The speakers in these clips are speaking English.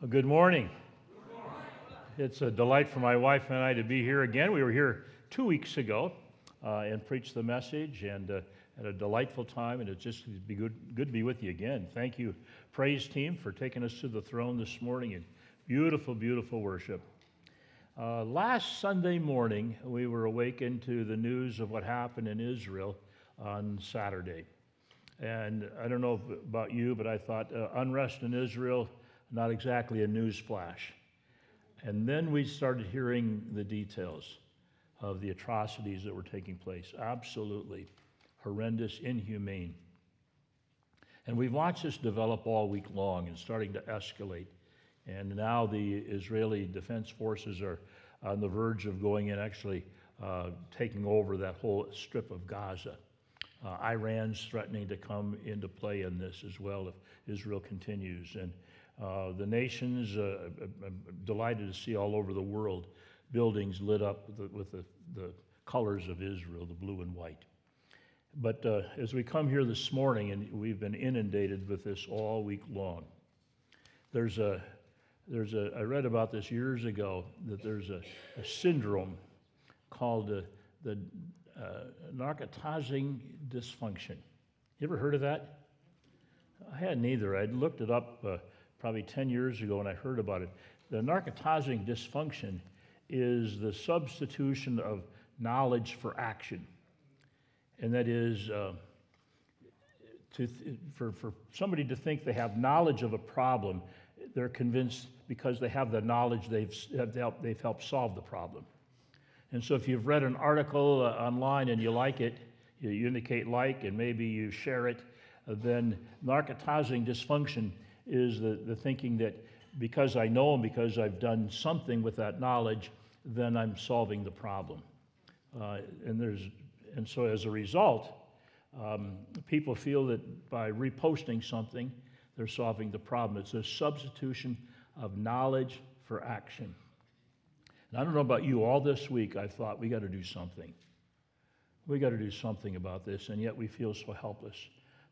Well, good morning. It's a delight for my wife and I to be here again. We were here two weeks ago uh, and preached the message and uh, had a delightful time, and it's just be good, good to be with you again. Thank you, praise team, for taking us to the throne this morning and beautiful, beautiful worship. Uh, last Sunday morning, we were awakened to the news of what happened in Israel on Saturday. And I don't know about you, but I thought uh, unrest in Israel, not exactly a news flash. And then we started hearing the details of the atrocities that were taking place. Absolutely horrendous, inhumane. And we've watched this develop all week long and starting to escalate. And now the Israeli Defense Forces are on the verge of going in, actually uh, taking over that whole strip of Gaza. Uh, Iran's threatening to come into play in this as well if Israel continues. And uh, the nations, uh, I'm delighted to see all over the world buildings lit up with the, with the, the colors of Israel, the blue and white. But uh, as we come here this morning, and we've been inundated with this all week long, there's a, there's a, I read about this years ago, that there's a, a syndrome called uh, the uh, narcotizing dysfunction. You ever heard of that? I hadn't either. I'd looked it up uh, probably 10 years ago when I heard about it. The narcotizing dysfunction is the substitution of knowledge for action. And that is uh, to th- for, for somebody to think they have knowledge of a problem, they're convinced because they have the knowledge they've, helped, they've helped solve the problem. And so if you've read an article uh, online and you like it, you, you, indicate like and maybe you share it, uh, then narcotizing dysfunction is the, the thinking that because I know and because I've done something with that knowledge, then I'm solving the problem. Uh, and, there's, and so as a result, um, people feel that by reposting something, they're solving the problem. It's a substitution of knowledge for action. And I don't know about you, all this week I thought we got to do something. We got to do something about this, and yet we feel so helpless.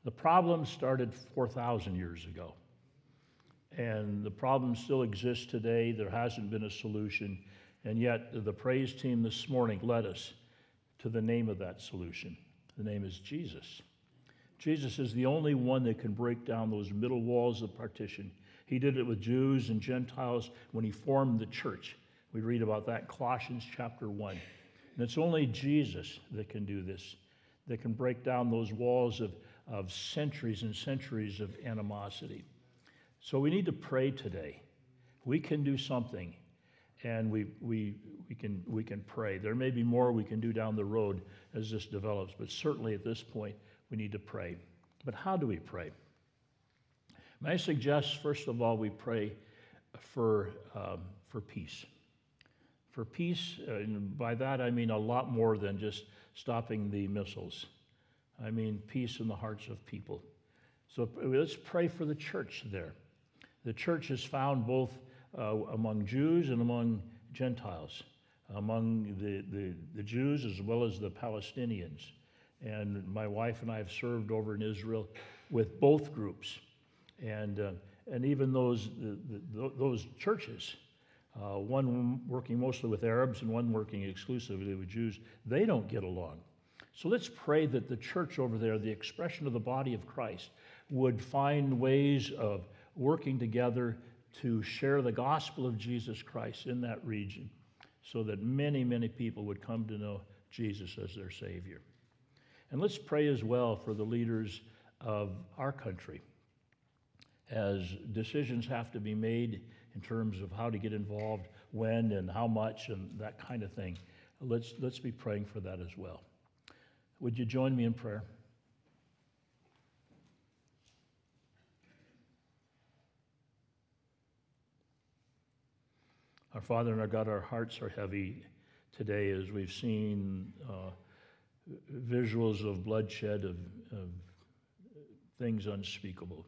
The problem started 4,000 years ago, and the problem still exists today. There hasn't been a solution, and yet the praise team this morning led us to the name of that solution. The name is Jesus. Jesus is the only one that can break down those middle walls of partition. He did it with Jews and Gentiles when he formed the church. We read about that Colossians chapter 1. And it's only Jesus that can do this, that can break down those walls of, of centuries and centuries of animosity. So we need to pray today. We can do something, and we, we, we, can, we can pray. There may be more we can do down the road as this develops, but certainly at this point, we need to pray. But how do we pray? May I suggest, first of all, we pray for, um, for peace for peace, uh, and by that I mean a lot more than just stopping the missiles. I mean peace in the hearts of people. So let's pray for the church there. The church is found both uh, among Jews and among Gentiles, among the, the, the, Jews as well as the Palestinians. And my wife and I have served over in Israel with both groups. And, uh, and even those, the, the, those churches uh, one working mostly with Arabs and one working exclusively with Jews, they don't get along. So let's pray that the church over there, the expression of the body of Christ, would find ways of working together to share the gospel of Jesus Christ in that region so that many, many people would come to know Jesus as their Savior. And let's pray as well for the leaders of our country as decisions have to be made in terms of how to get involved, when, and how much, and that kind of thing. Let's, let's be praying for that as well. Would you join me in prayer? Our Father and our God, our hearts are heavy today as we've seen uh, visuals of bloodshed, of, of things unspeakable.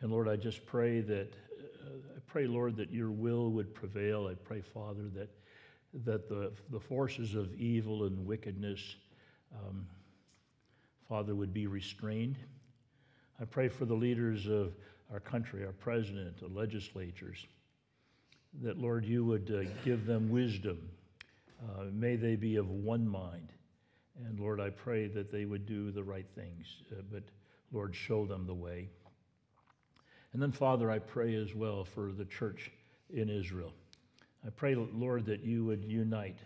And Lord, I just pray that I pray, Lord, that your will would prevail. I pray, Father, that, that the, the forces of evil and wickedness, um, Father, would be restrained. I pray for the leaders of our country, our president, the legislatures, that, Lord, you would uh, give them wisdom. Uh, may they be of one mind. And Lord, I pray that they would do the right things, uh, but Lord, show them the way. And then, Father, I pray as well for the church in Israel. I pray, Lord, that you would unite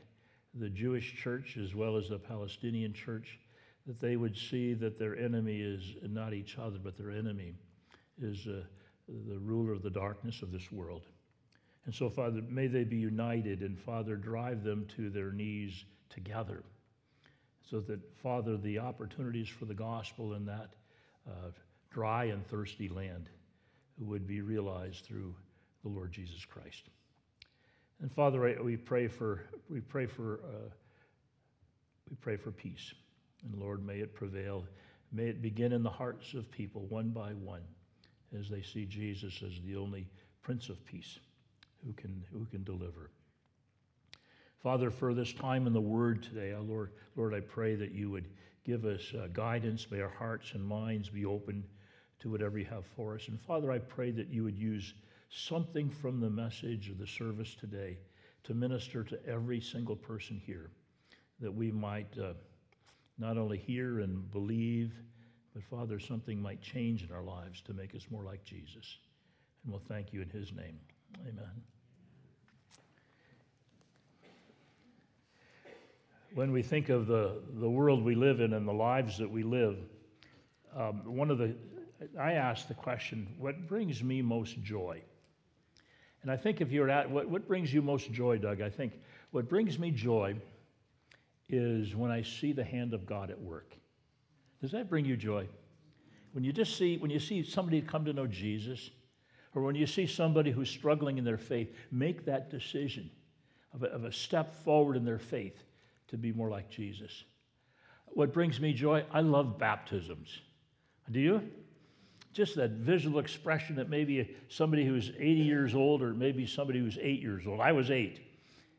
the Jewish church as well as the Palestinian church, that they would see that their enemy is not each other, but their enemy is uh, the ruler of the darkness of this world. And so, Father, may they be united, and Father, drive them to their knees together. So that, Father, the opportunities for the gospel in that uh, dry and thirsty land would be realized through the Lord Jesus Christ. And Father, we pray for we pray for uh, we pray for peace, and Lord, may it prevail. May it begin in the hearts of people one by one, as they see Jesus as the only Prince of Peace, who can who can deliver. Father, for this time in the Word today, oh Lord, Lord, I pray that you would give us uh, guidance. May our hearts and minds be open to whatever you have for us. And Father, I pray that you would use something from the message of the service today to minister to every single person here, that we might uh, not only hear and believe, but Father, something might change in our lives to make us more like Jesus. And we'll thank you in his name. Amen. When we think of the, the world we live in and the lives that we live, um, one of the, I ask the question, what brings me most joy? And I think if you're at, what, what brings you most joy, Doug? I think what brings me joy is when I see the hand of God at work. Does that bring you joy? When you just see, when you see somebody come to know Jesus, or when you see somebody who's struggling in their faith make that decision of a, of a step forward in their faith to be more like Jesus. What brings me joy? I love baptisms. Do you? just that visual expression that maybe somebody who's 80 years old or maybe somebody who's eight years old. I was eight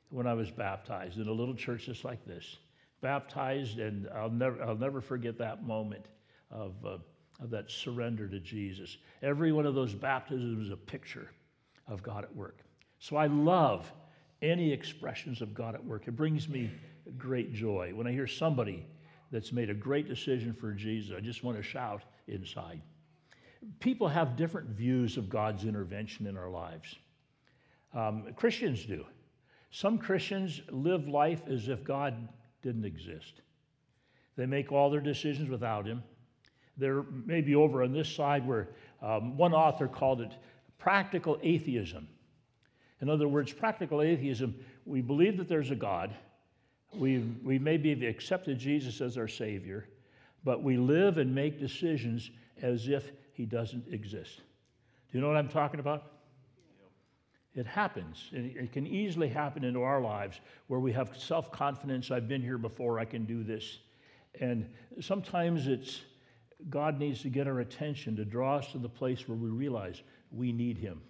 when I was baptized in a little church just like this. Baptized, and I'll never, I'll never forget that moment of, uh, of that surrender to Jesus. Every one of those baptisms is a picture of God at work. So I love any expressions of God at work. It brings me great joy. When I hear somebody that's made a great decision for Jesus, I just want to shout inside people have different views of God's intervention in our lives. Um, Christians do. Some Christians live life as if God didn't exist. They make all their decisions without Him. They're maybe over on this side where um, one author called it practical atheism. In other words, practical atheism, we believe that there's a God. We, we maybe have accepted Jesus as our Savior, but we live and make decisions as if he doesn't exist. Do you know what I'm talking about? It happens. It can easily happen into our lives where we have self confidence. I've been here before, I can do this. And sometimes it's God needs to get our attention to draw us to the place where we realize we need Him.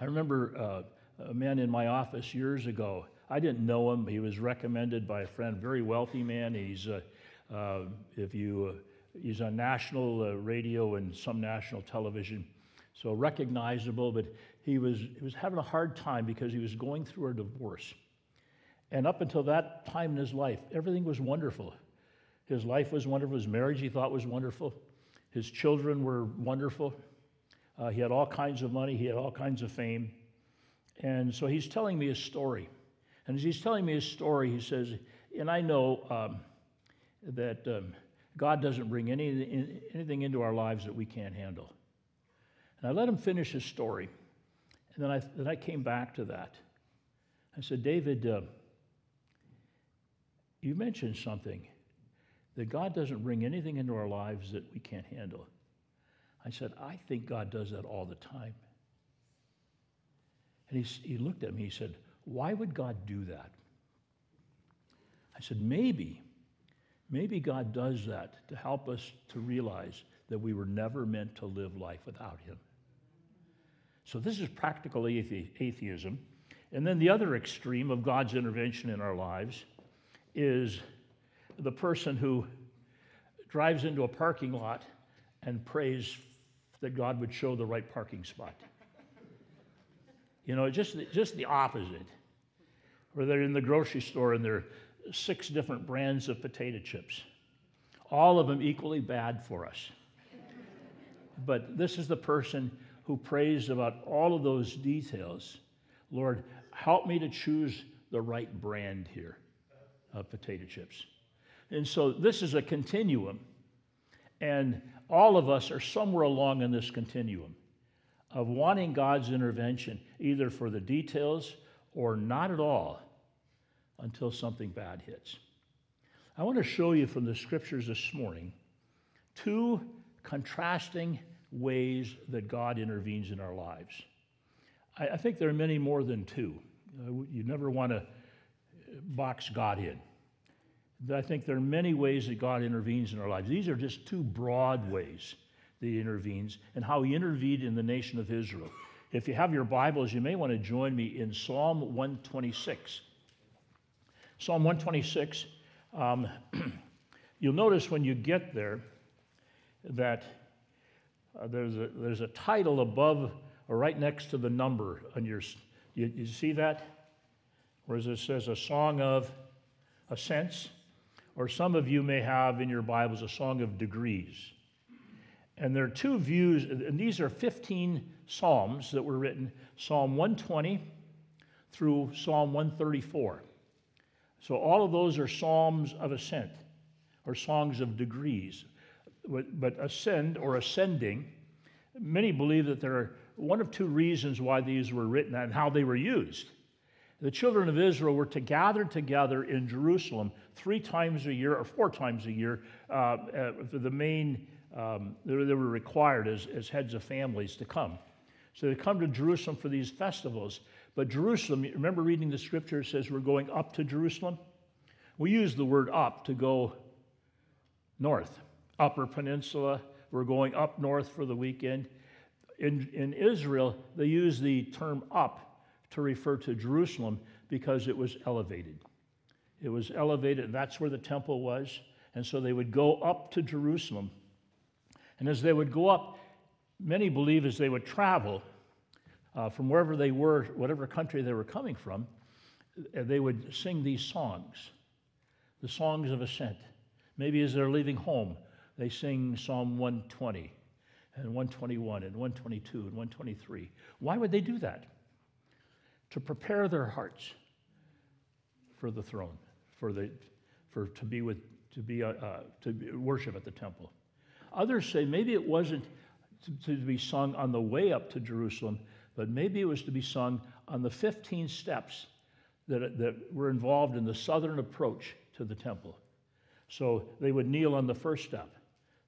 I remember uh, a man in my office years ago. I didn't know him. He was recommended by a friend, very wealthy man. He's, uh, uh, if you uh, He's on national uh, radio and some national television, so recognizable, but he was, he was having a hard time because he was going through a divorce. And up until that time in his life, everything was wonderful. His life was wonderful. His marriage he thought was wonderful. His children were wonderful. Uh, he had all kinds of money. He had all kinds of fame. And so he's telling me a story. And as he's telling me his story, he says, and I know um, that um, God doesn't bring any, anything into our lives that we can't handle. And I let him finish his story. And then I, then I came back to that. I said, David, uh, you mentioned something that God doesn't bring anything into our lives that we can't handle. I said, I think God does that all the time. And he, he looked at me, he said, Why would God do that? I said, Maybe Maybe God does that to help us to realize that we were never meant to live life without Him. So, this is practical atheism. And then the other extreme of God's intervention in our lives is the person who drives into a parking lot and prays that God would show the right parking spot. You know, just, just the opposite. Where they're in the grocery store and there are six different brands of potato chips, all of them equally bad for us. But this is the person who prays about all of those details. Lord, help me to choose the right brand here of potato chips. And so this is a continuum. And all of us are somewhere along in this continuum of wanting God's intervention, either for the details or not at all until something bad hits. I want to show you from the scriptures this morning two contrasting ways that God intervenes in our lives. I, I think there are many more than two. Uh, you never want to box God in. I think there are many ways that God intervenes in our lives. These are just two broad ways that He intervenes and how He intervened in the nation of Israel. If you have your Bibles, you may want to join me in Psalm 126. Psalm 126, um, you'll notice when you get there that uh, there's, a, there's a title above or right next to the number on your. You, you see that? Whereas it says a song of ascents or some of you may have in your Bibles a song of degrees. And there are two views, and these are 15 Psalms that were written Psalm 120 through Psalm 134. So all of those are Psalms of ascent or songs of degrees. But ascend or ascending, many believe that there are one of two reasons why these were written and how they were used the children of Israel were to gather together in Jerusalem three times a year or four times a year uh, uh, for the main, um, they, were required as, as heads of families to come. So they come to Jerusalem for these festivals. But Jerusalem, remember reading the scripture, says we're going up to Jerusalem? We use the word up to go north, Upper Peninsula. We're going up north for the weekend. In, in Israel, they use the term up to refer to Jerusalem because it was elevated. It was elevated, and that's where the temple was. And so they would go up to Jerusalem. And as they would go up, many believe as they would travel uh, from wherever they were, whatever country they were coming from, uh, they would sing these songs, the songs of ascent. Maybe as they're leaving home, they sing Psalm 120 and 121 and 122 and 123. Why would they do that? to prepare their hearts for the throne, for, the, for to be with to be uh, uh, to worship at the temple. Others say maybe it wasn't to, to be sung on the way up to Jerusalem, but maybe it was to be sung on the 15 steps that, that were involved in the southern approach to the temple. So they would kneel on the first step,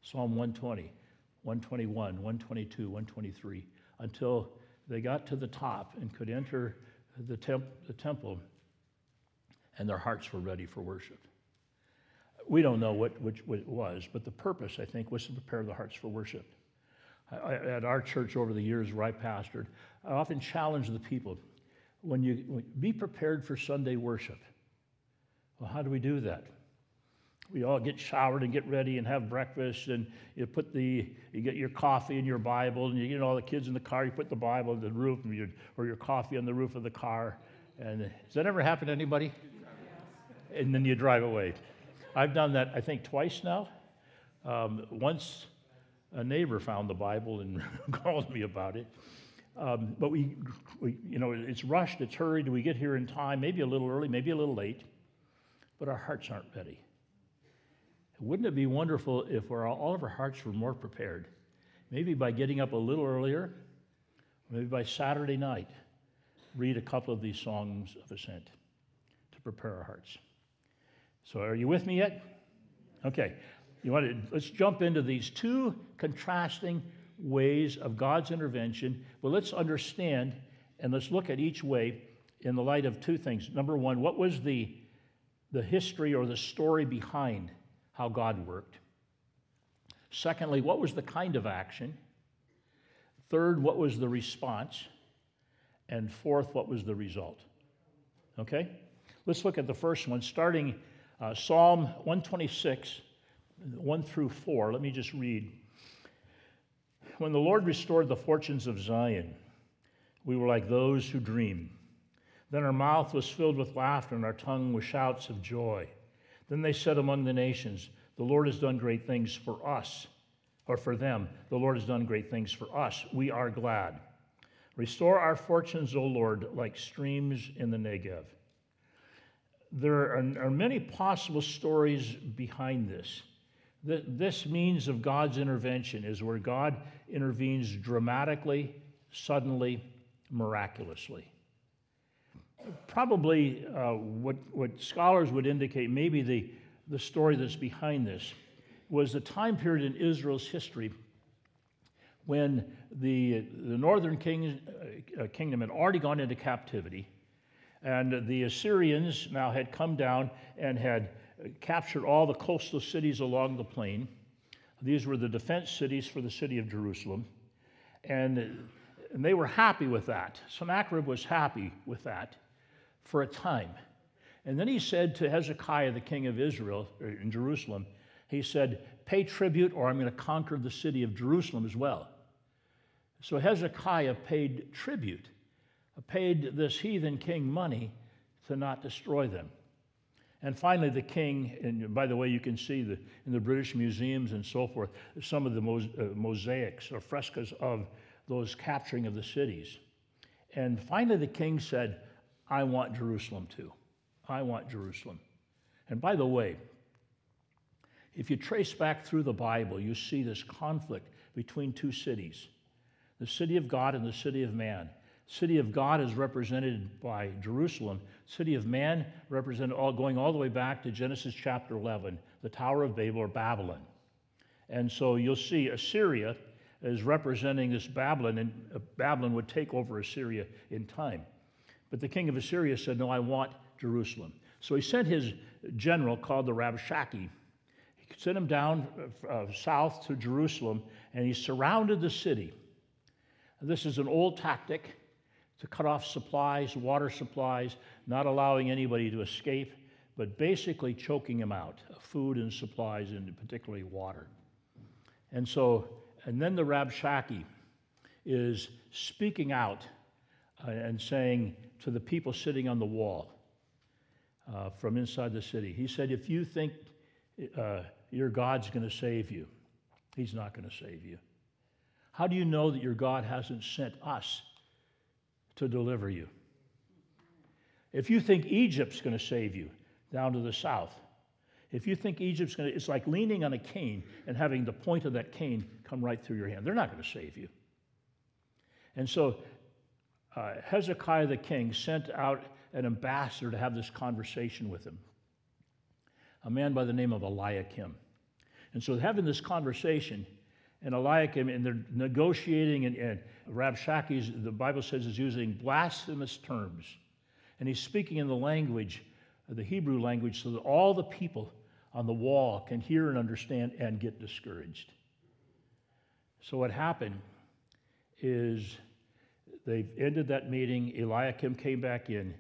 Psalm 120, 121, 122, 123, until they got to the top and could enter the, temp- the temple, and their hearts were ready for worship. We don't know what, which, what it was, but the purpose, I think, was to prepare the hearts for worship. I, at our church over the years where I pastored, I often challenge the people when you when, be prepared for Sunday worship. Well, how do we do that? we all get showered and get ready and have breakfast and you put the you get your coffee and your bible and you get all the kids in the car you put the bible on the roof you, or your coffee on the roof of the car and has that ever happened to anybody and then you drive away i've done that i think twice now um, once a neighbor found the bible and called me about it um, but we, we you know it's rushed it's hurried we get here in time maybe a little early maybe a little late but our hearts aren't ready wouldn't it be wonderful if all of our hearts were more prepared? Maybe by getting up a little earlier, maybe by Saturday night, read a couple of these songs of ascent to prepare our hearts. So, are you with me yet? Okay. You want to, let's jump into these two contrasting ways of God's intervention. Well, let's understand and let's look at each way in the light of two things. Number one, what was the, the history or the story behind how God worked. Secondly, what was the kind of action? Third, what was the response? And fourth, what was the result? Okay? Let's look at the first one, starting uh, Psalm 126, 1 through 4. Let me just read. When the Lord restored the fortunes of Zion, we were like those who dream. Then our mouth was filled with laughter and our tongue with shouts of joy. Then they said among the nations, The Lord has done great things for us, or for them. The Lord has done great things for us. We are glad. Restore our fortunes, O Lord, like streams in the Negev. There are, are many possible stories behind this. This means of God's intervention is where God intervenes dramatically, suddenly, miraculously. Probably uh, what, what scholars would indicate, maybe the, the story that's behind this, was the time period in Israel's history when the, the northern king, uh, kingdom had already gone into captivity, and the Assyrians now had come down and had captured all the coastal cities along the plain. These were the defense cities for the city of Jerusalem. And, and they were happy with that. Sennacherib was happy with that for a time. And then he said to Hezekiah, the king of Israel, er, in Jerusalem, he said, Pay tribute, or I'm going to conquer the city of Jerusalem as well. So Hezekiah paid tribute, paid this heathen king money to not destroy them. And finally, the king, and by the way, you can see the, in the British museums and so forth, some of the uh, mosaics or frescoes of those capturing of the cities. And finally, the king said, I want Jerusalem too. I want Jerusalem. And by the way, if you trace back through the Bible, you see this conflict between two cities the city of God and the city of man. City of God is represented by Jerusalem. City of man represented all, going all the way back to Genesis chapter 11, the Tower of Babel or Babylon. And so you'll see Assyria is representing this Babylon, and uh, Babylon would take over Assyria in time. But the king of Assyria said, No, I want Jerusalem. So he sent his general called the Rabshakeh. He sent him down uh, uh, south to Jerusalem, and he surrounded the city. This is an old tactic to cut off supplies, water supplies, not allowing anybody to escape, but basically choking them out food and supplies, and particularly water. And so, and then the Rabshakeh is speaking out uh, and saying to the people sitting on the wall uh, from inside the city, he said, If you think uh, your God's going to save you, he's not going to save you. How do you know that your God hasn't sent us to deliver you. If you think Egypt's going to save you down to the south, if you think Egypt's going to, it's like leaning on a cane and having the point of that cane come right through your hand. They're not going to save you. And so uh, Hezekiah the king sent out an ambassador to have this conversation with him, a man by the name of Eliakim. And so, having this conversation, and Eliakim, and they're negotiating, and, and the Bible says, is using blasphemous terms. And he's speaking in the language, the Hebrew language, so that all the people on the wall can hear and understand and get discouraged. So what happened is they ended that meeting. Eliakim came back in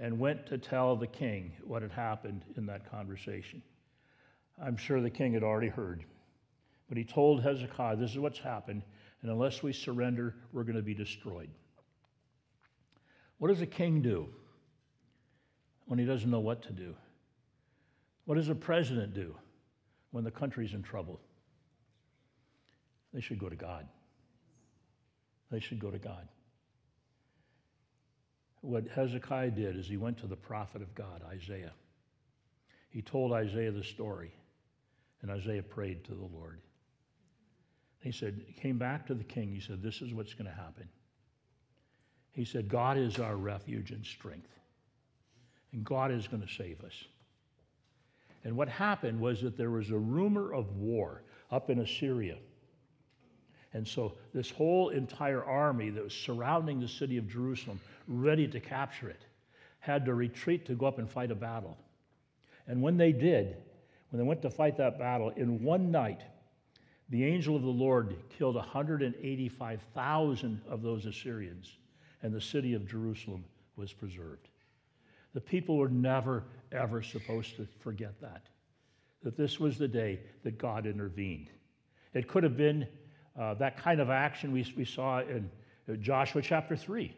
and went to tell the king what had happened in that conversation. I'm sure the king had already heard. But he told Hezekiah, This is what's happened, and unless we surrender, we're going to be destroyed. What does a king do when he doesn't know what to do? What does a president do when the country's in trouble? They should go to God. They should go to God. What Hezekiah did is he went to the prophet of God, Isaiah. He told Isaiah the story, and Isaiah prayed to the Lord. He said, came back to the king. He said, This is what's going to happen. He said, God is our refuge and strength, and God is going to save us. And what happened was that there was a rumor of war up in Assyria. And so this whole entire army that was surrounding the city of Jerusalem, ready to capture it, had to retreat to go up and fight a battle. And when they did, when they went to fight that battle, in one night, the angel of the Lord killed 185,000 of those Assyrians, and the city of Jerusalem was preserved. The people were never, ever supposed to forget that, that this was the day that God intervened. It could have been Uh, that kind of action we, we saw in Joshua chapter 3.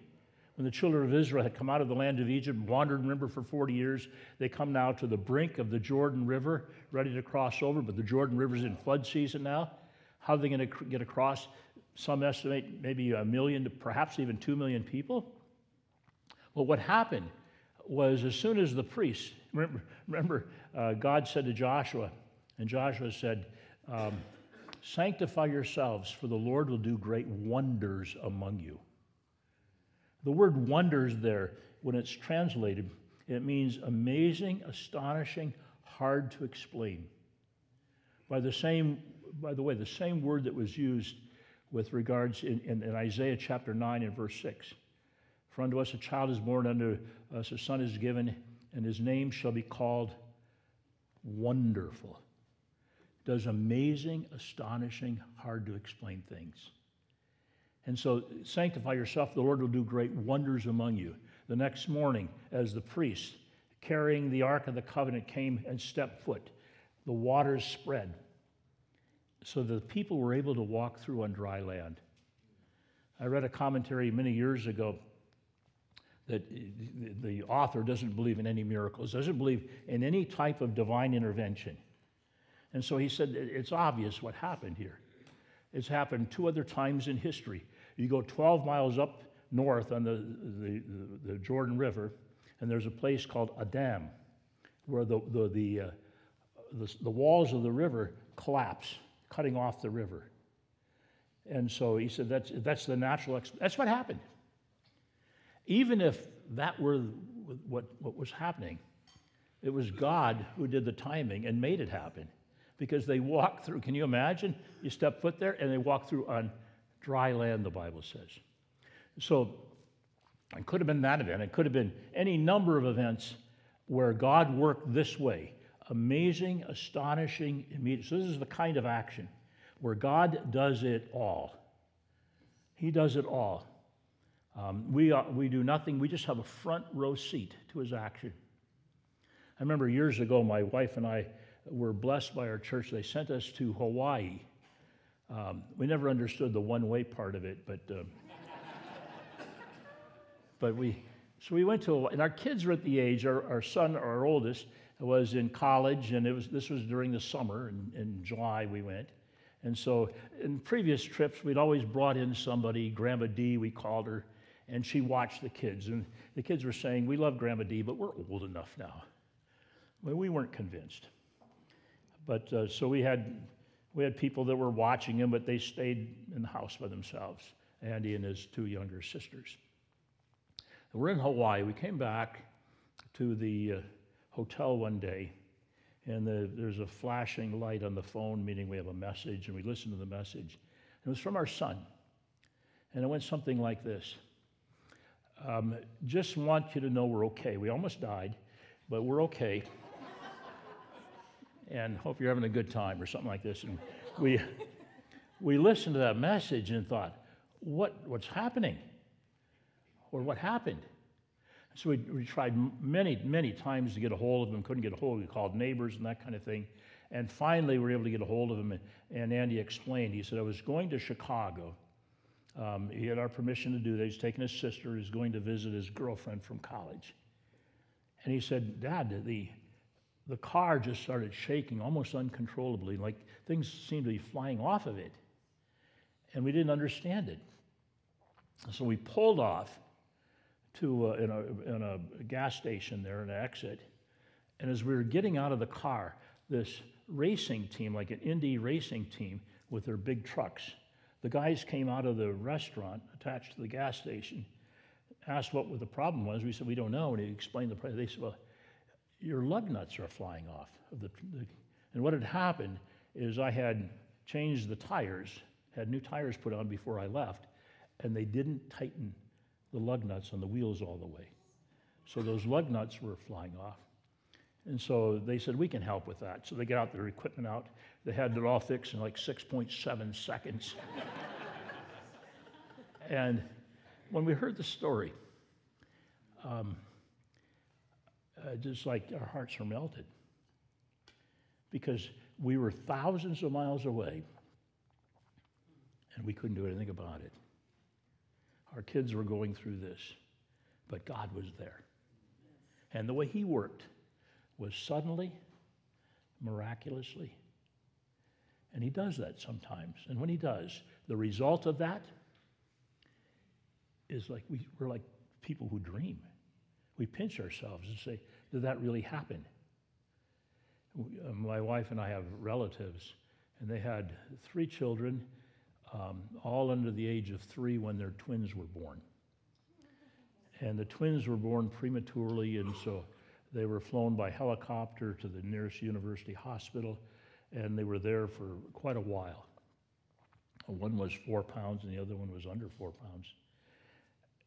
When the children of Israel had come out of the land of Egypt, wandered, remember, for 40 years, they come now to the brink of the Jordan River, ready to cross over, but the Jordan River's in flood season now. How are they going to get across? Some estimate maybe a million, to perhaps even two million people. Well, what happened was as soon as the priests, remember, remember uh, God said to Joshua, and Joshua said, um, Sanctify yourselves, for the Lord will do great wonders among you. The word wonders there, when it's translated, it means amazing, astonishing, hard to explain. By the same, by the way, the same word that was used with regards in, in, in Isaiah chapter 9 and verse 6. For unto us a child is born, unto us a son is given, and his name shall be called Wonderful. Does amazing, astonishing, hard to explain things. And so, sanctify yourself, the Lord will do great wonders among you. The next morning, as the priest carrying the Ark of the Covenant came and stepped foot, the waters spread so the people were able to walk through on dry land. I read a commentary many years ago that the author doesn't believe in any miracles, doesn't believe in any type of divine intervention. And so he said it's obvious what happened here. It's happened two other times in history. You go 12 miles up north on the, the, the Jordan River, and there's a place called Adam, where the, the, the, uh, the, the walls of the river collapse, cutting off the river. And so he said that's, that's the natural, ex- that's what happened. Even if that were what, what was happening, it was God who did the timing and made it happen because they walked through. Can you imagine? You step foot there and they walk through on dry land, the Bible says. So it could have been that event. It could have been any number of events where God worked this way amazing, astonishing, immediate. So this is the kind of action where God does it all. He does it all. Um, we, are, we do nothing, we just have a front row seat to his action. I remember years ago, my wife and I were blessed by our church. They sent us to Hawaii um, we never understood the one way part of it, but, uh, but we, so we went to, and our kids were at the age, our, our son, our oldest, was in college, and it was, this was during the summer, in July we went. And so in previous trips, we'd always brought in somebody, Grandma D, we called her, and she watched the kids. And the kids were saying, We love Grandma D, but we're old enough now. Well, we weren't convinced. But uh, so we had we had people that were watching him, but they stayed in the house by themselves, Andy and his two younger sisters. we're in Hawaii. We came back to the uh, hotel one day, and the, there's a flashing light on the phone, meaning we have a message, and we listen to the message. It was from our son, and it went something like this um, Just want you to know we're okay. We almost died, but we're okay and hope you're having a good time or something like this. And we, we listened to that message and thought, what, what's happening? Or what happened? So we, we tried many, many times to get a hold of him, couldn't get a hold of him. We called neighbors and that kind of thing. And finally, we were able to get a hold of him. And, and Andy explained, he said, I was going to Chicago. Um, he had our permission to do that. He's taking his sister, he's going to visit his girlfriend from college. And he said, Dad, the, the car just started shaking almost uncontrollably, like things seemed to be flying off of it. And we didn't understand it. So we pulled off to uh, in, a, in a gas station there, an exit. And as we were getting out of the car, this racing team, like an Indy racing team with their big trucks, the guys came out of the restaurant attached to the gas station, asked what the problem was. We said, We don't know. And he explained the problem. They said, Well, your lug nuts are flying off of the, the, and what had happened is I had changed the tires, had new tires put on before I left, and they didn't tighten the lug nuts on the wheels all the way. So those lug nuts were flying off. And so they said, we can help with that. So they got out their equipment out. They had it all fixed in like 6.7 seconds. and when we heard the story, um, uh, just like our hearts are melted. Because we were thousands of miles away, and we couldn't do anything about it. Our kids were going through this, but God was there. And the way He worked was suddenly, miraculously. And He does that sometimes. And when He does, the result of that is like we, we're like people who dream. We pinch ourselves and say, Did that really happen? Uh, my wife and I have relatives, and they had three children, um, all under the age of three when their twins were born. And the twins were born prematurely, and so they were flown by helicopter to the nearest university hospital, and they were there for quite a while. One was four pounds, and the other one was under four pounds.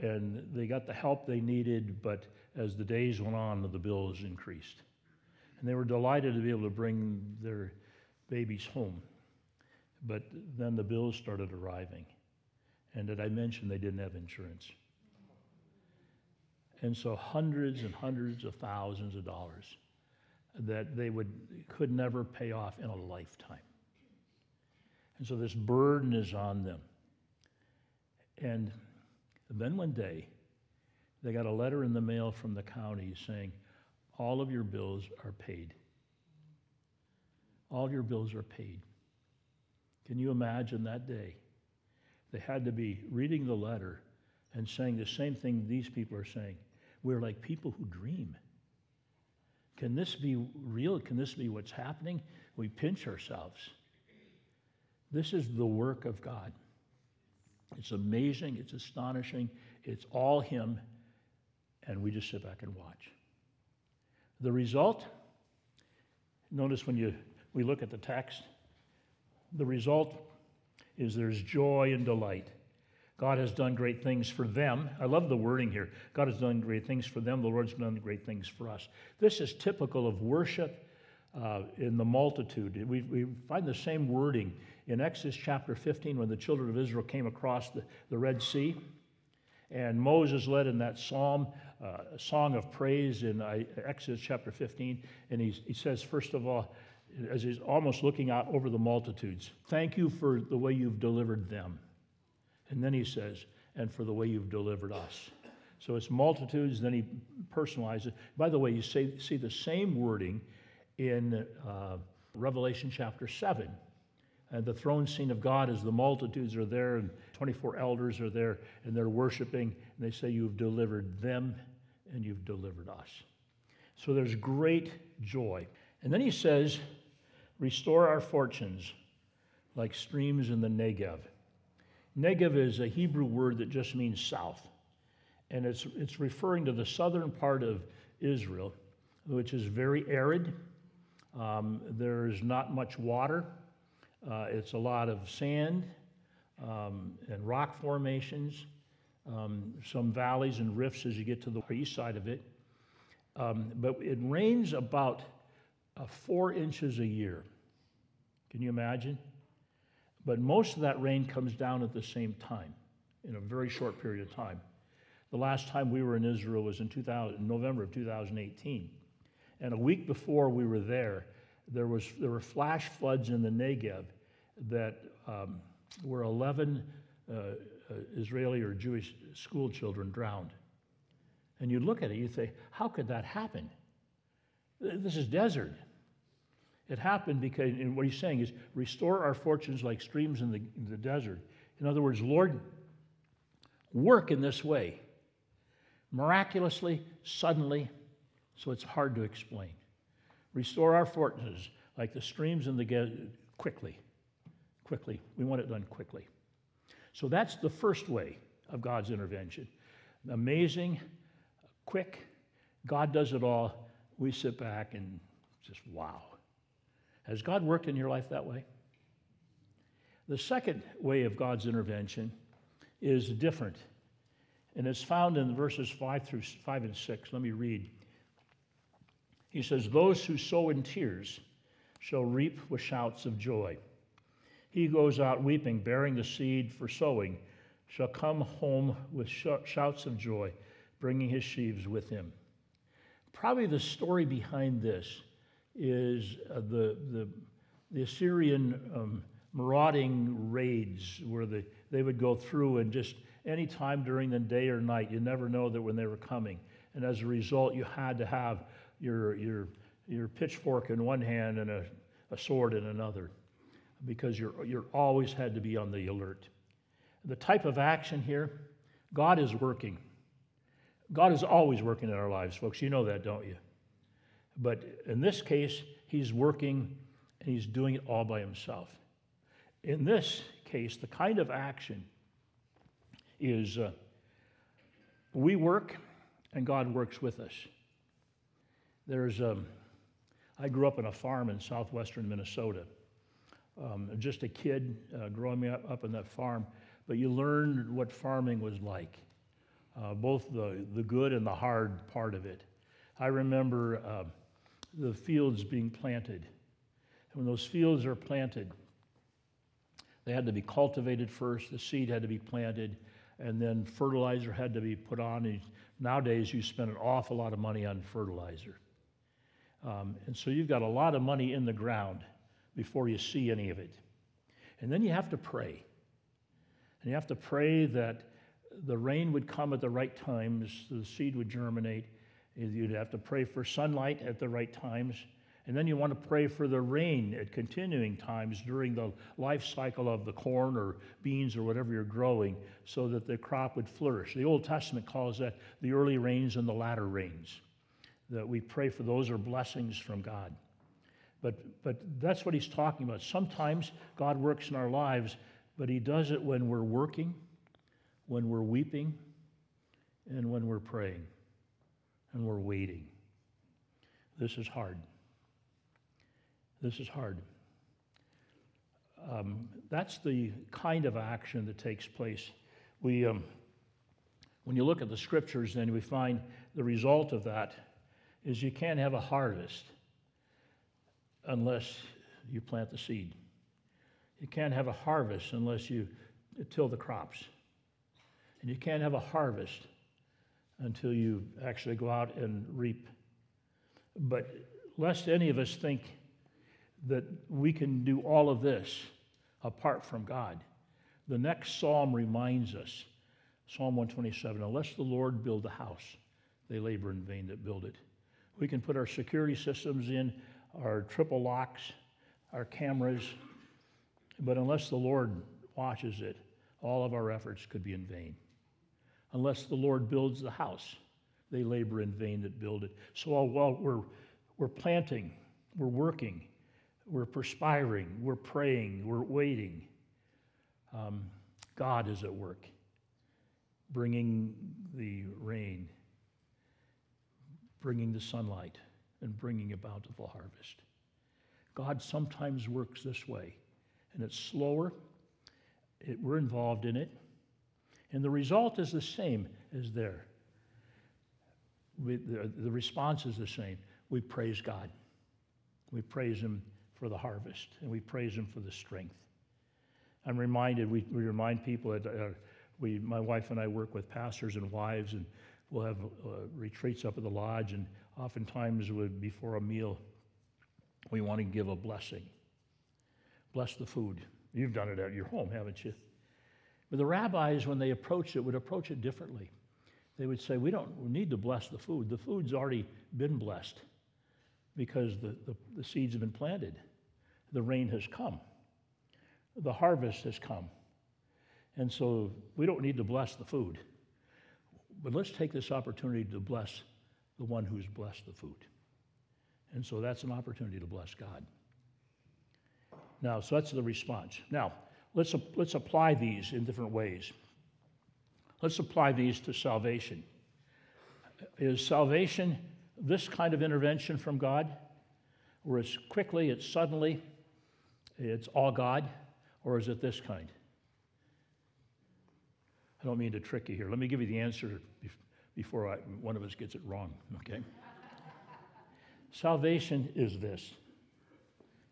And they got the help they needed, but as the days went on, the bills increased. And they were delighted to be able to bring their babies home. But then the bills started arriving. And did I mention they didn't have insurance? And so hundreds and hundreds of thousands of dollars that they would, could never pay off in a lifetime. And so this burden is on them. And then one day, they got a letter in the mail from the county saying, all of your bills are paid. All your bills are paid. Can you imagine that day? They had to be reading the letter and saying the same thing these people are saying. We're like people who dream. Can this be real? Can this be what's happening? We pinch ourselves. This is the work of God. It's amazing, it's astonishing, it's all Him, and we just sit back and watch. The result, notice when you, we look at the text, the result is there's joy and delight. God has done great things for them. I love the wording here. God has done great things for them. The Lord's done great things for us. This is typical of worship uh, in the multitude. We, we find the same wording in Exodus chapter 15 when the children of Israel came across the, the Red Sea. And Moses led in that psalm, uh, song of praise in uh, Exodus chapter 15. And he, he says, first of all, as he's almost looking out over the multitudes, thank you for the way you've delivered them. And then he says, and for the way you've delivered us. So it's multitudes, then he personalizes. By the way, you say, see the same wording in uh, Revelation chapter 7. And the throne scene of God is the multitudes are there, and 24 elders are there, and they're worshiping, and they say, You've delivered them, and you've delivered us. So there's great joy. And then he says, Restore our fortunes like streams in the Negev. Negev is a Hebrew word that just means south. And it's, it's referring to the southern part of Israel, which is very arid. Um, there's not much water. Uh, it's a lot of sand um, and rock formations, um, some valleys and rifts as you get to the east side of it. Um, but it rains about uh, four inches a year. Can you imagine? But most of that rain comes down at the same time in a very short period of time. The last time we were in Israel was in 2000, November of 2018. And a week before we were there, there, was, there were flash floods in the Negev that um, were 11 uh, uh, Israeli or Jewish school children drowned. And you look at it, you say, how could that happen? This is desert. It happened because, and what he's saying is, restore our fortunes like streams in the, in the desert. In other words, Lord, work in this way, miraculously, suddenly, so it's hard to explain. Restore our fortunes like the streams in the desert quickly, quickly. We want it done quickly. So that's the first way of God's intervention. Amazing, quick. God does it all. We sit back and just wow. Has God worked in your life that way? The second way of God's intervention is different, and it's found in verses 5 through 5 and 6. Let me read. He says, Those who sow in tears shall reap with shouts of joy. He goes out weeping, bearing the seed for sowing, shall come home with sh- shouts of joy, bringing his sheaves with him. Probably the story behind this is uh, the, the, the Assyrian um, marauding raids where the, they would go through and just any time during the day or night, you never know that when they were coming. And as a result, you had to have your, your, your pitchfork in one hand and a, a sword in another because you're, you're always had to be on the alert. The type of action here, God is working. God is always working in our lives, folks. You know that, don't you? But in this case, He's working and He's doing it all by Himself. In this case, the kind of action is uh, we work and God works with us. There's, um, I grew up on a farm in southwestern Minnesota. Um, just a kid uh, growing up, up on that farm, but you learned what farming was like, uh, both the, the good and the hard part of it. I remember uh, the fields being planted. And when those fields are planted, they had to be cultivated first, the seed had to be planted, and then fertilizer had to be put on. And nowadays, you spend an awful lot of money on fertilizer. Um, and so you've got a lot of money in the ground before you see any of it. And then you have to pray. And you have to pray that the rain would come at the right times, the seed would germinate. You'd have to pray for sunlight at the right times. And then you want to pray for the rain at continuing times during the life cycle of the corn or beans or whatever you're growing so that the crop would flourish. The Old Testament calls that the early rains and the latter rains. That we pray for those are blessings from God. But, but that's what he's talking about. Sometimes God works in our lives, but he does it when we're working, when we're weeping, and when we're praying, and we're waiting. This is hard. This is hard. Um, that's the kind of action that takes place. We, um, when you look at the scriptures, then we find the result of that is you can't have a harvest unless you plant the seed. You can't have a harvest unless you till the crops. And you can't have a harvest until you actually go out and reap. But lest any of us think that we can do all of this apart from God. The next psalm reminds us Psalm 127 unless the Lord build a house, they labor in vain that build it. We can put our security systems in, our triple locks, our cameras, but unless the Lord watches it, all of our efforts could be in vain. Unless the Lord builds the house, they labor in vain that build it. So while we're, we're planting, we're working, we're perspiring, we're praying, we're waiting. Um, God is at work, bringing the rain, bringing the sunlight, and bringing a bountiful harvest. God sometimes works this way, and it's slower. It, we're involved in it, and the result is the same as there. We, the, the response is the same. We praise God. We praise Him for the harvest, and we praise Him for the strength. I'm reminded, we, we remind people that uh, we, my wife and I work with pastors and wives, and we'll have uh, retreats up at the lodge, and oftentimes before a meal, we want to give a blessing. Bless the food. You've done it at your home, haven't you? But the rabbis, when they approached it, would approach it differently. They would say, We don't need to bless the food. The food's already been blessed because the, the, the seeds have been planted the rain has come, the harvest has come. And so we don't need to bless the food, but let's take this opportunity to bless the one who's blessed the food. And so that's an opportunity to bless God. Now, so that's the response. Now, let's, let's apply these in different ways. Let's apply these to salvation. Is salvation this kind of intervention from God, where it's quickly, it's suddenly, it's all God, or is it this kind? I don't mean to trick you here. Let me give you the answer before I, one of us gets it wrong, okay? Salvation is this.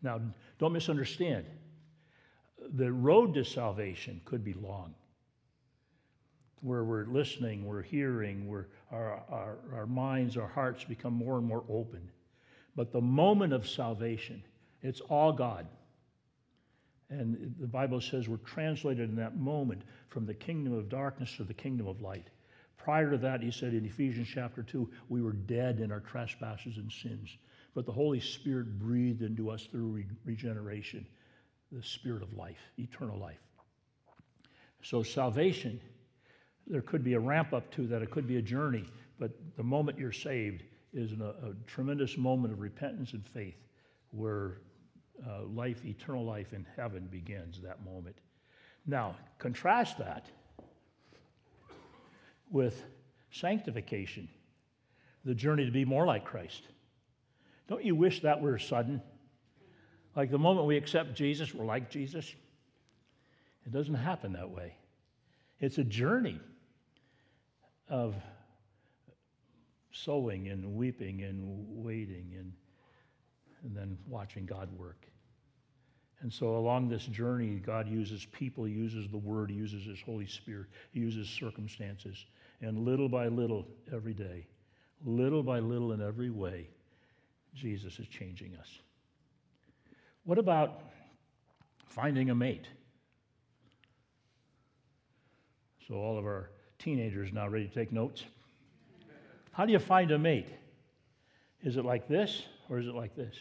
Now, don't misunderstand. The road to salvation could be long, where we're listening, we're hearing, where our, our, our minds, our hearts become more and more open. But the moment of salvation, it's all God. And the Bible says we're translated in that moment from the kingdom of darkness to the kingdom of light. Prior to that, he said in Ephesians chapter 2, we were dead in our trespasses and sins. But the Holy Spirit breathed into us through re- regeneration, the spirit of life, eternal life. So, salvation, there could be a ramp up to that, it could be a journey, but the moment you're saved is a, a tremendous moment of repentance and faith where uh, life, eternal life in heaven begins that moment. Now, contrast that with sanctification, the journey to be more like Christ. Don't you wish that were sudden? Like the moment we accept Jesus, we're like Jesus. It doesn't happen that way. It's a journey of sowing and weeping and waiting watching God work. And so, along this journey, God uses people, He uses the Word, He uses His Holy Spirit, He uses circumstances. And little by little, every day, little by little, in every way, Jesus is changing us. What about finding a mate? So, all of our teenagers now ready to take notes. How do you find a mate? Is it like this or is it like this?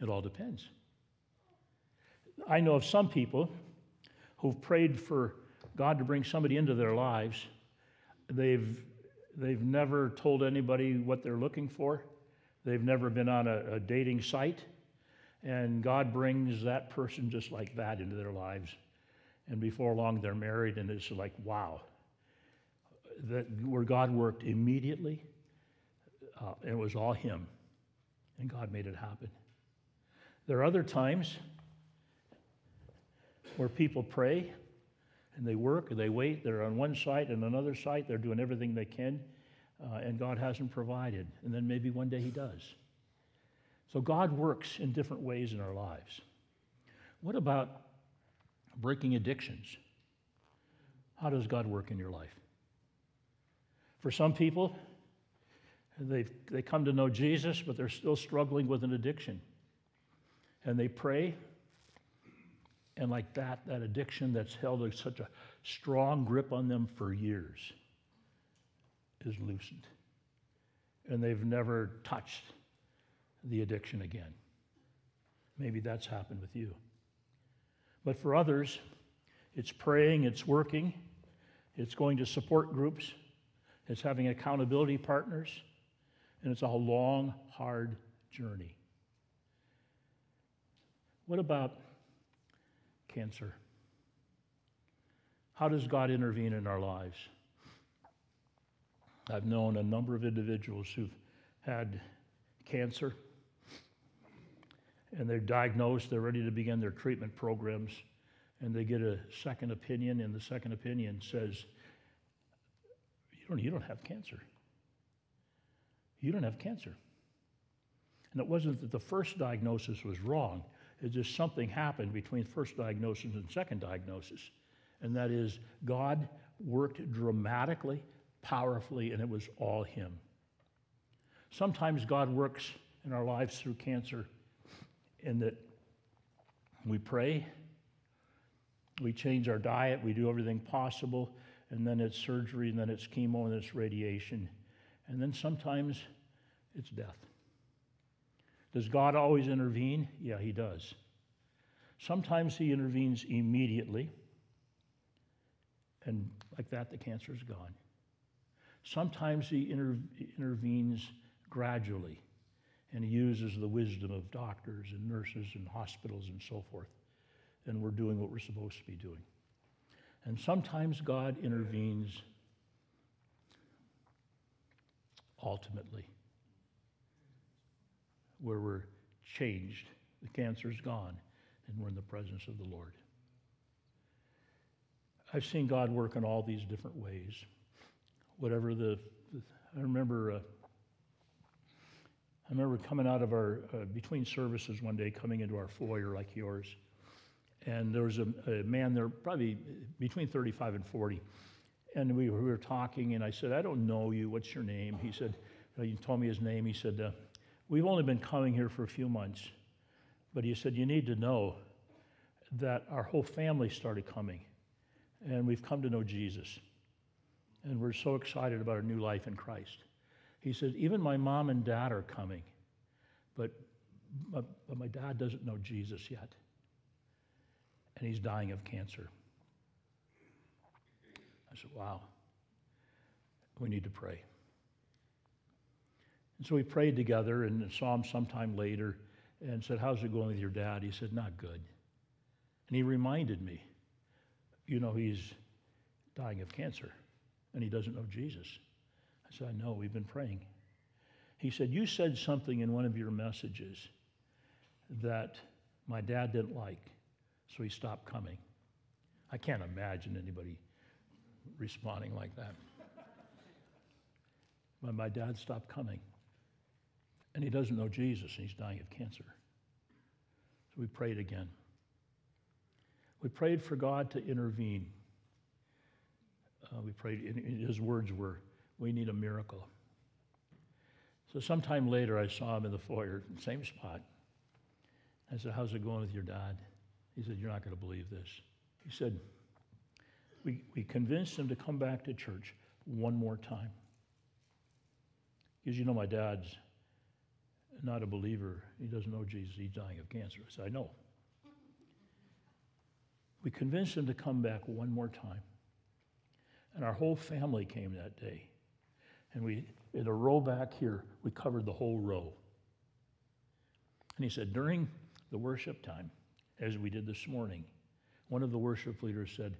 It all depends. I know of some people who've prayed for God to bring somebody into their lives. They've, they've never told anybody what they're looking for, they've never been on a, a dating site. And God brings that person just like that into their lives. And before long, they're married, and it's like, wow. That, where God worked immediately, uh, and it was all Him. And God made it happen. There are other times where people pray and they work and they wait. They're on one site and another site. They're doing everything they can, uh, and God hasn't provided. And then maybe one day He does. So God works in different ways in our lives. What about breaking addictions? How does God work in your life? For some people, they they come to know Jesus, but they're still struggling with an addiction. And they pray, and like that, that addiction that's held such a strong grip on them for years is loosened. And they've never touched the addiction again. Maybe that's happened with you. But for others, it's praying, it's working, it's going to support groups, it's having accountability partners, and it's a long, hard journey. What about cancer? How does God intervene in our lives? I've known a number of individuals who've had cancer and they're diagnosed, they're ready to begin their treatment programs, and they get a second opinion, and the second opinion says, You don't, you don't have cancer. You don't have cancer. And it wasn't that the first diagnosis was wrong, it's just something happened between first diagnosis and second diagnosis. And that is, God worked dramatically, powerfully, and it was all Him. Sometimes God works in our lives through cancer in that we pray, we change our diet, we do everything possible, and then it's surgery, and then it's chemo, and it's radiation. And then sometimes it's death. Does God always intervene? Yeah, He does. Sometimes He intervenes immediately, and like that, the cancer is gone. Sometimes He inter- intervenes gradually, and He uses the wisdom of doctors and nurses and hospitals and so forth, and we're doing what we're supposed to be doing. And sometimes God intervenes ultimately where we're changed. The cancer's gone, and we're in the presence of the Lord. I've seen God work in all these different ways. Whatever the, the I remember. Uh, I remember coming out of our uh, between services one day, coming into our foyer like yours, and there was a, a, man there, probably between 35 and 40, and we, we were talking, and I said, "I don't know you. What's your name?" He said, "He told me his name." He said, uh, We've only been coming here for a few months, But he said, You need to know that our whole family started coming, and we've come to know Jesus. And we're so excited about our new life in Christ. He said, Even my mom and dad are coming, but, but, but my dad doesn't know Jesus yet. And he's dying of cancer. I said, Wow, we need to pray. And so we prayed together and saw him sometime later and said, How's it going with your dad? He said, Not good. And he reminded me, You know, he's dying of cancer and he doesn't know Jesus. I said, I know, we've been praying. He said, You said something in one of your messages that my dad didn't like, so he stopped coming. I can't imagine anybody responding like that. But my dad stopped coming. And he doesn't know Jesus, and he's dying of cancer. So we prayed again. We prayed for God to intervene. Uh, we prayed, his words were, We need a miracle. So sometime later, I saw him in the foyer, same spot. I said, How's it going with your dad? He said, You're not going to believe this. He said, we, we convinced him to come back to church one more time. Because you know, my dad's not a believer. He doesn't know Jesus. He's dying of cancer. I said, I know. We convinced him to come back one more time. And our whole family came that day. And we, in a row back here, we covered the whole row. And he said, during the worship time, as we did this morning, one of the worship leaders said,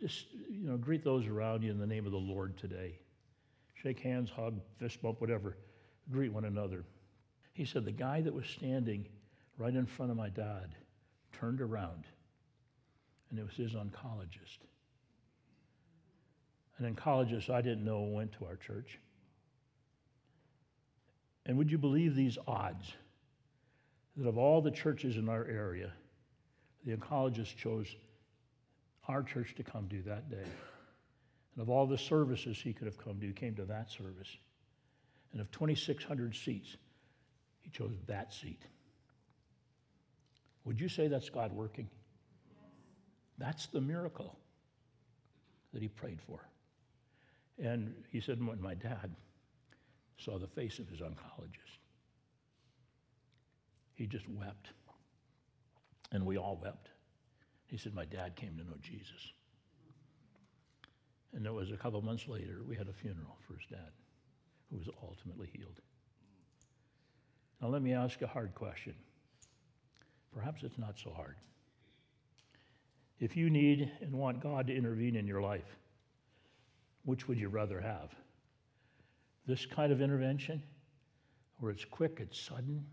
just, you know, greet those around you in the name of the Lord today. Shake hands, hug, fist bump, whatever. Greet one another. He said, the guy that was standing right in front of my dad turned around, and it was his oncologist. An oncologist I didn't know went to our church. And would you believe these odds? That of all the churches in our area, the oncologist chose our church to come to that day. And of all the services he could have come to, he came to that service. And of 2,600 seats, he chose that seat. Would you say that's God working? That's the miracle that he prayed for. And he said, when my dad saw the face of his oncologist, he just wept. And we all wept. He said, My dad came to know Jesus. And it was a couple months later, we had a funeral for his dad, who was ultimately healed. Now, let me ask a hard question. Perhaps it's not so hard. If you need and want God to intervene in your life, which would you rather have? This kind of intervention, where it's quick, it's sudden,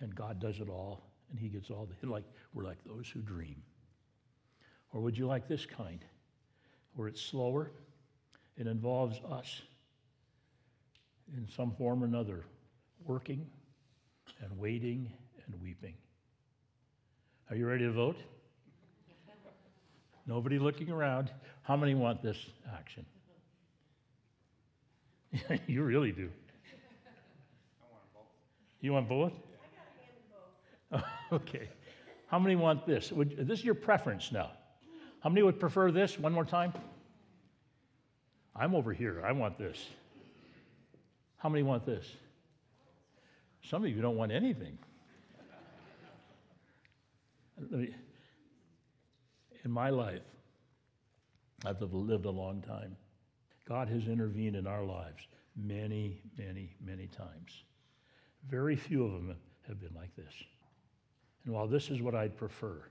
and God does it all, and He gets all the, like, we're like those who dream. Or would you like this kind, where it's slower, it involves us in some form or another, working and waiting and weeping? Are you ready to vote? Nobody looking around. How many want this action? you really do. Want you want both? both. okay. How many want this? Would, this is your preference now. How many would prefer this? One more time. I'm over here. I want this. How many want this? Some of you don't want anything. In my life, I've lived a long time. God has intervened in our lives many, many, many times. Very few of them have been like this. And while this is what I'd prefer,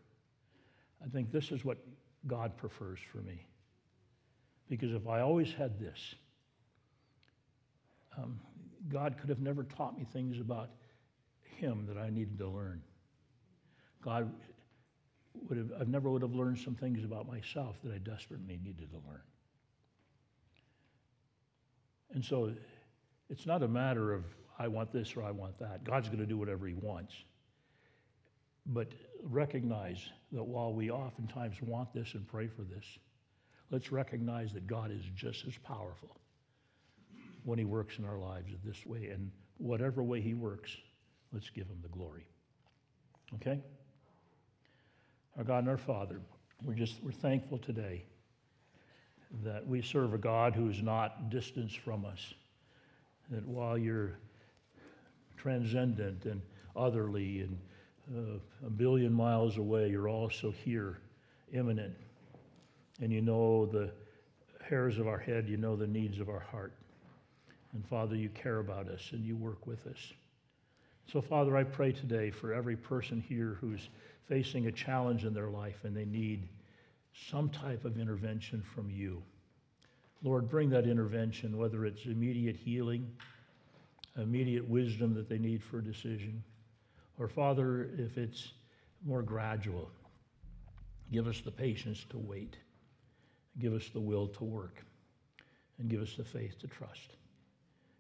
I think this is what God prefers for me. Because if I always had this, um, God could have never taught me things about Him that I needed to learn. God would have, I never would have learned some things about myself that I desperately needed to learn. And so it's not a matter of I want this or I want that. God's going to do whatever He wants. But recognize that while we oftentimes want this and pray for this, let's recognize that God is just as powerful when He works in our lives this way. And whatever way He works, let's give Him the glory. Okay? Our God and our Father, we're just we're thankful today that we serve a God who is not distant from us. That while you're transcendent and otherly and uh, a billion miles away, you're also here, immanent. And you know the hairs of our head, you know the needs of our heart. And Father, you care about us and you work with us. So, Father, I pray today for every person here who's facing a challenge in their life and they need some type of intervention from you. Lord, bring that intervention, whether it's immediate healing, immediate wisdom that they need for a decision, or Father, if it's more gradual, give us the patience to wait, give us the will to work, and give us the faith to trust.